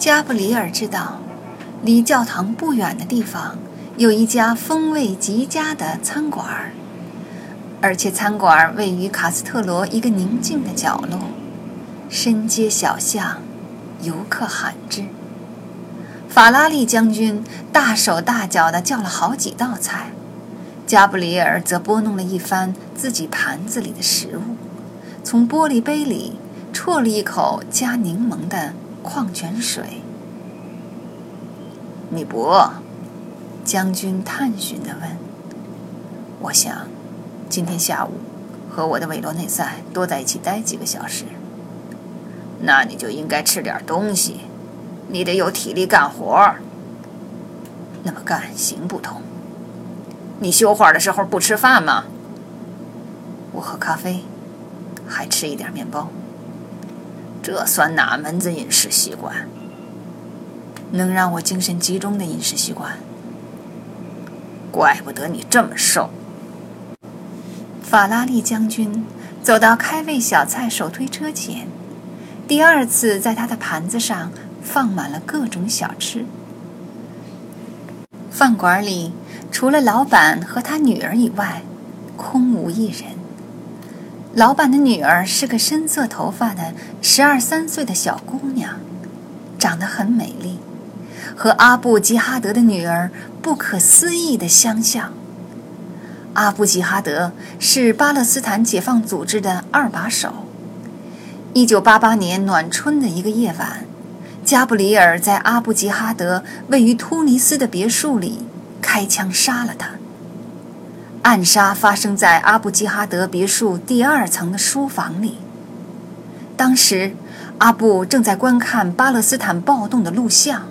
加布里尔知道，离教堂不远的地方有一家风味极佳的餐馆，而且餐馆位于卡斯特罗一个宁静的角落，深街小巷，游客罕至。法拉利将军大手大脚地叫了好几道菜，加布里尔则拨弄了一番自己盘子里的食物，从玻璃杯里啜了一口加柠檬的矿泉水。你不饿？将军探寻地问。我想，今天下午和我的韦罗内塞多在一起待几个小时。那你就应该吃点东西。你得有体力干活，那么干行不通。你绣画的时候不吃饭吗？我喝咖啡，还吃一点面包。这算哪门子饮食习惯？能让我精神集中的饮食习惯。怪不得你这么瘦。法拉利将军走到开胃小菜手推车前，第二次在他的盘子上。放满了各种小吃。饭馆里除了老板和他女儿以外，空无一人。老板的女儿是个深色头发的十二三岁的小姑娘，长得很美丽，和阿布吉哈德的女儿不可思议的相像。阿布吉哈德是巴勒斯坦解放组织的二把手。一九八八年暖春的一个夜晚。加布里尔在阿布吉哈德位于突尼斯的别墅里开枪杀了他。暗杀发生在阿布吉哈德别墅第二层的书房里。当时，阿布正在观看巴勒斯坦暴动的录像。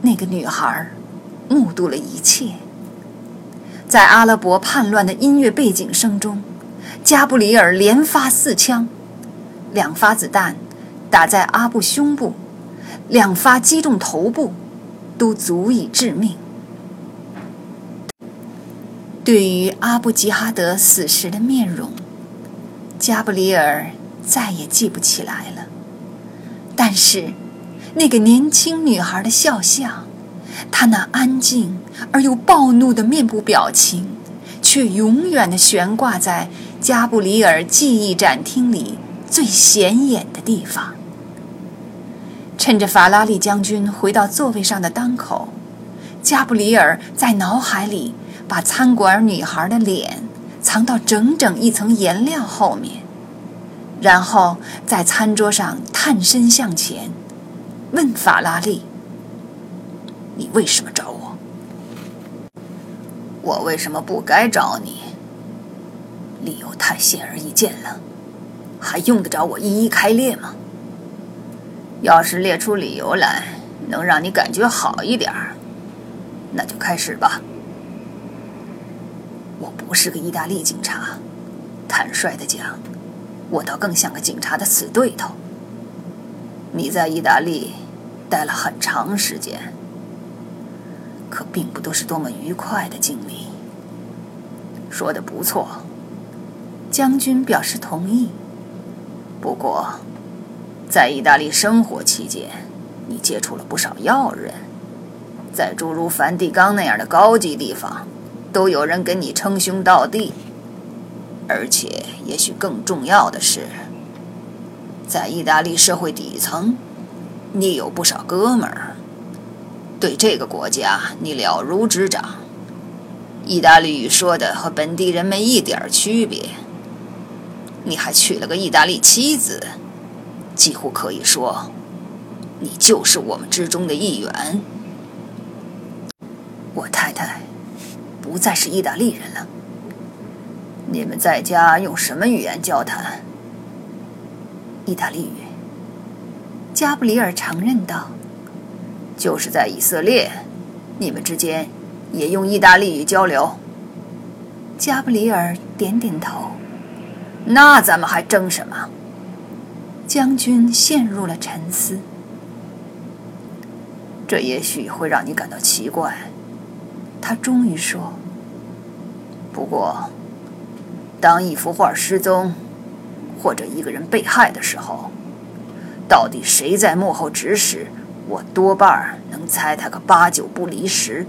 那个女孩目睹了一切。在阿拉伯叛乱的音乐背景声中，加布里尔连发四枪，两发子弹。打在阿布胸部，两发击中头部，都足以致命。对于阿布吉哈德死时的面容，加布里尔再也记不起来了。但是，那个年轻女孩的肖像，她那安静而又暴怒的面部表情，却永远的悬挂在加布里尔记忆展厅里最显眼的地方。趁着法拉利将军回到座位上的当口，加布里尔在脑海里把餐馆女孩的脸藏到整整一层颜料后面，然后在餐桌上探身向前，问法拉利：“你为什么找我？我为什么不该找你？理由太显而易见了，还用得着我一一开列吗？”要是列出理由来能让你感觉好一点，那就开始吧。我不是个意大利警察，坦率的讲，我倒更像个警察的死对头。你在意大利待了很长时间，可并不都是多么愉快的经历。说的不错，将军表示同意。不过。在意大利生活期间，你接触了不少要人，在诸如梵蒂冈那样的高级地方，都有人跟你称兄道弟。而且，也许更重要的是，在意大利社会底层，你有不少哥们儿。对这个国家，你了如指掌。意大利语说的和本地人没一点区别。你还娶了个意大利妻子。几乎可以说，你就是我们之中的一员。我太太不再是意大利人了。你们在家用什么语言交谈？意大利语。加布里尔承认道：“就是在以色列，你们之间也用意大利语交流。”加布里尔点点头。那咱们还争什么？将军陷入了沉思。这也许会让你感到奇怪，他终于说：“不过，当一幅画失踪，或者一个人被害的时候，到底谁在幕后指使，我多半能猜他个八九不离十。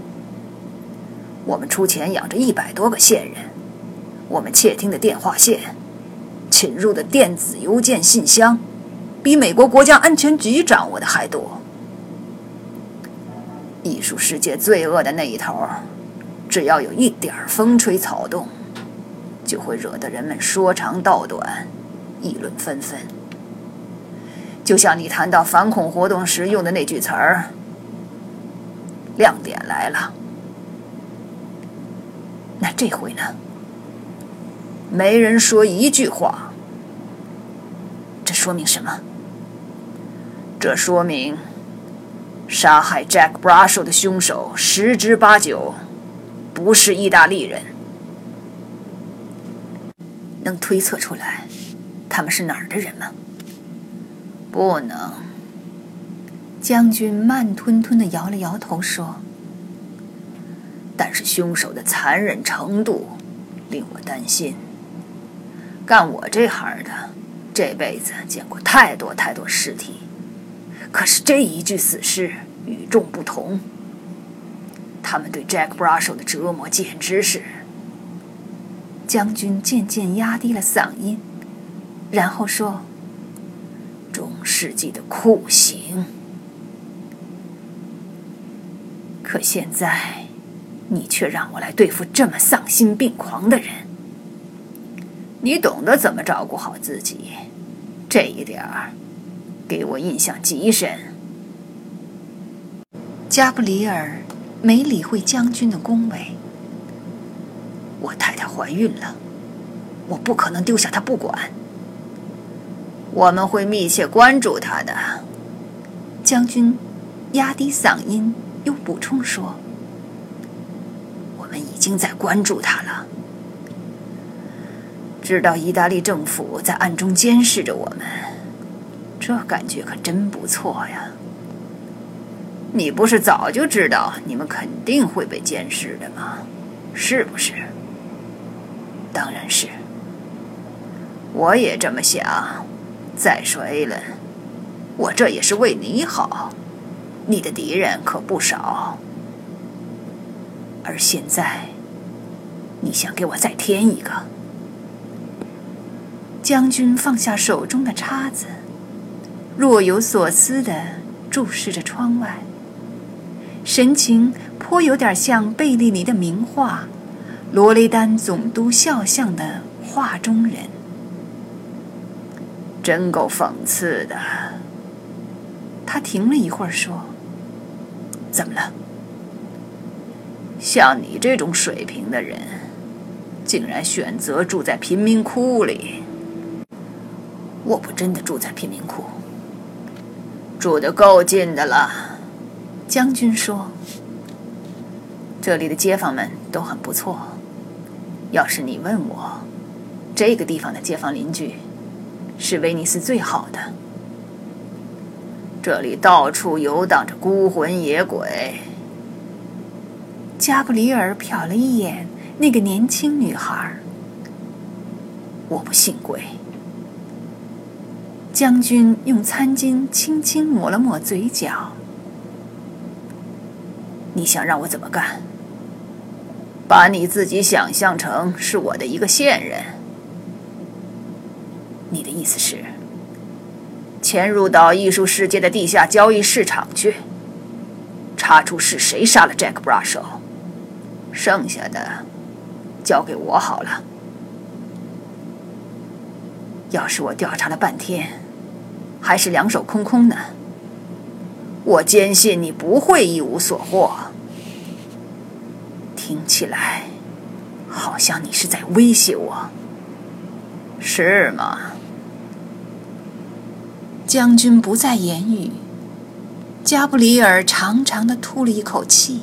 我们出钱养着一百多个线人，我们窃听的电话线，侵入的电子邮件信箱，比美国国家安全局掌握的还多。艺术世界罪恶的那一头，只要有一点风吹草动，就会惹得人们说长道短，议论纷纷。就像你谈到反恐活动时用的那句词儿，“亮点来了”。那这回呢？没人说一句话。这说明什么？这说明杀害 Jack Brasso 的凶手十之八九不是意大利人。能推测出来他们是哪儿的人吗？不能。将军慢吞吞的摇了摇头说。但是凶手的残忍程度令我担心。干我这行的，这辈子见过太多太多尸体，可是这一具死尸与众不同。他们对 Jack Brasho 的折磨简直是……将军渐渐压低了嗓音，然后说：“中世纪的酷刑。”可现在。你却让我来对付这么丧心病狂的人。你懂得怎么照顾好自己，这一点儿给我印象极深。加布里尔没理会将军的恭维。我太太怀孕了，我不可能丢下她不管。我们会密切关注她的。将军压低嗓音又补充说。我们已经在关注她了，知道意大利政府在暗中监视着我们，这感觉可真不错呀。你不是早就知道你们肯定会被监视的吗？是不是？当然是。我也这么想。再说，A 伦，我这也是为你好。你的敌人可不少。而现在，你想给我再添一个？将军放下手中的叉子，若有所思的注视着窗外，神情颇有点像贝利尼的名画《罗雷丹总督肖像》的画中人。真够讽刺的。他停了一会儿，说：“怎么了？”像你这种水平的人，竟然选择住在贫民窟里。我不真的住在贫民窟，住的够近的了。将军说：“这里的街坊们都很不错。要是你问我，这个地方的街坊邻居是威尼斯最好的。这里到处游荡着孤魂野鬼。”加布里尔瞟了一眼那个年轻女孩。我不信鬼。将军用餐巾轻轻抹了抹嘴角。你想让我怎么干？把你自己想象成是我的一个线人。你的意思是，潜入到艺术世界的地下交易市场去，查出是谁杀了 Jack Brasso？剩下的交给我好了。要是我调查了半天，还是两手空空呢？我坚信你不会一无所获。听起来好像你是在威胁我，是吗？将军不再言语。加布里尔长长的吐了一口气。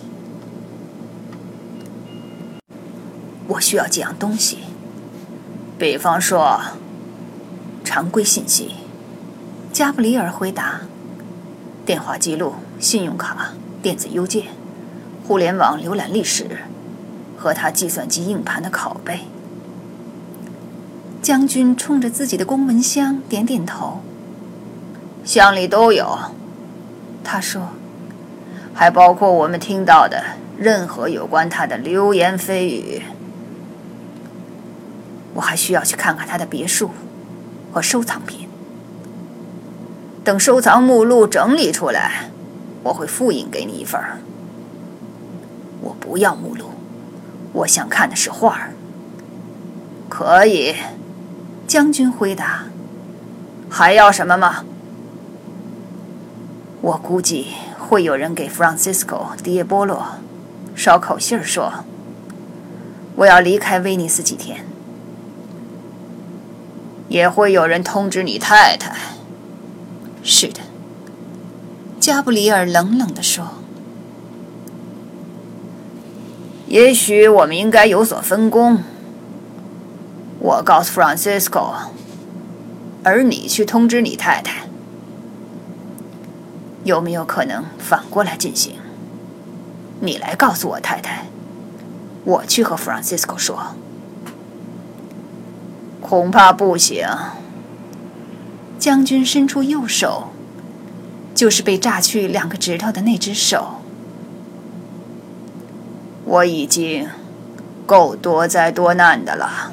我需要几样东西，比方说，常规信息。加布里尔回答：电话记录、信用卡、电子邮件、互联网浏览历史和他计算机硬盘的拷贝。将军冲着自己的公文箱点点头。箱里都有。他说，还包括我们听到的任何有关他的流言蜚语。我还需要去看看他的别墅和收藏品。等收藏目录整理出来，我会复印给你一份。我不要目录，我想看的是画儿。可以，将军回答。还要什么吗？我估计会有人给 Francisco 迪波洛捎口信儿，说我要离开威尼斯几天。也会有人通知你太太。是的，加布里尔冷冷地说。也许我们应该有所分工。我告诉 Francisco，而你去通知你太太。有没有可能反过来进行？你来告诉我太太，我去和 Francisco 说。恐怕不行。将军伸出右手，就是被炸去两个指头的那只手。我已经够多灾多难的了。